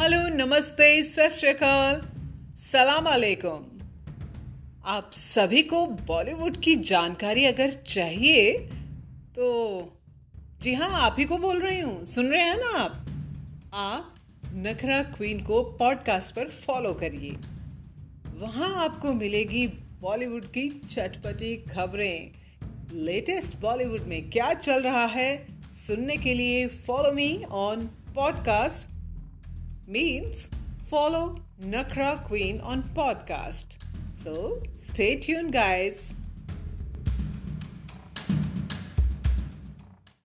Hello, नमस्ते, सत श्रीकाल। सलाम अलैकुम। आप सभी को बॉलीवुड की जानकारी अगर चाहिए तो जी हाँ आप ही को बोल रही हूँ। सुन रहे हैं ना आप? आप नखरा क्वीन को पॉडकास्ट पर फॉलो करिए। वहाँ आपको मिलेगी बॉलीवुड की चटपटी खबरें। लेटेस्ट बॉलीवुड में क्या चल रहा है, सुनने के लिए follow me on podcast. Means follow Nakra Queen on podcast. So stay tuned, guys.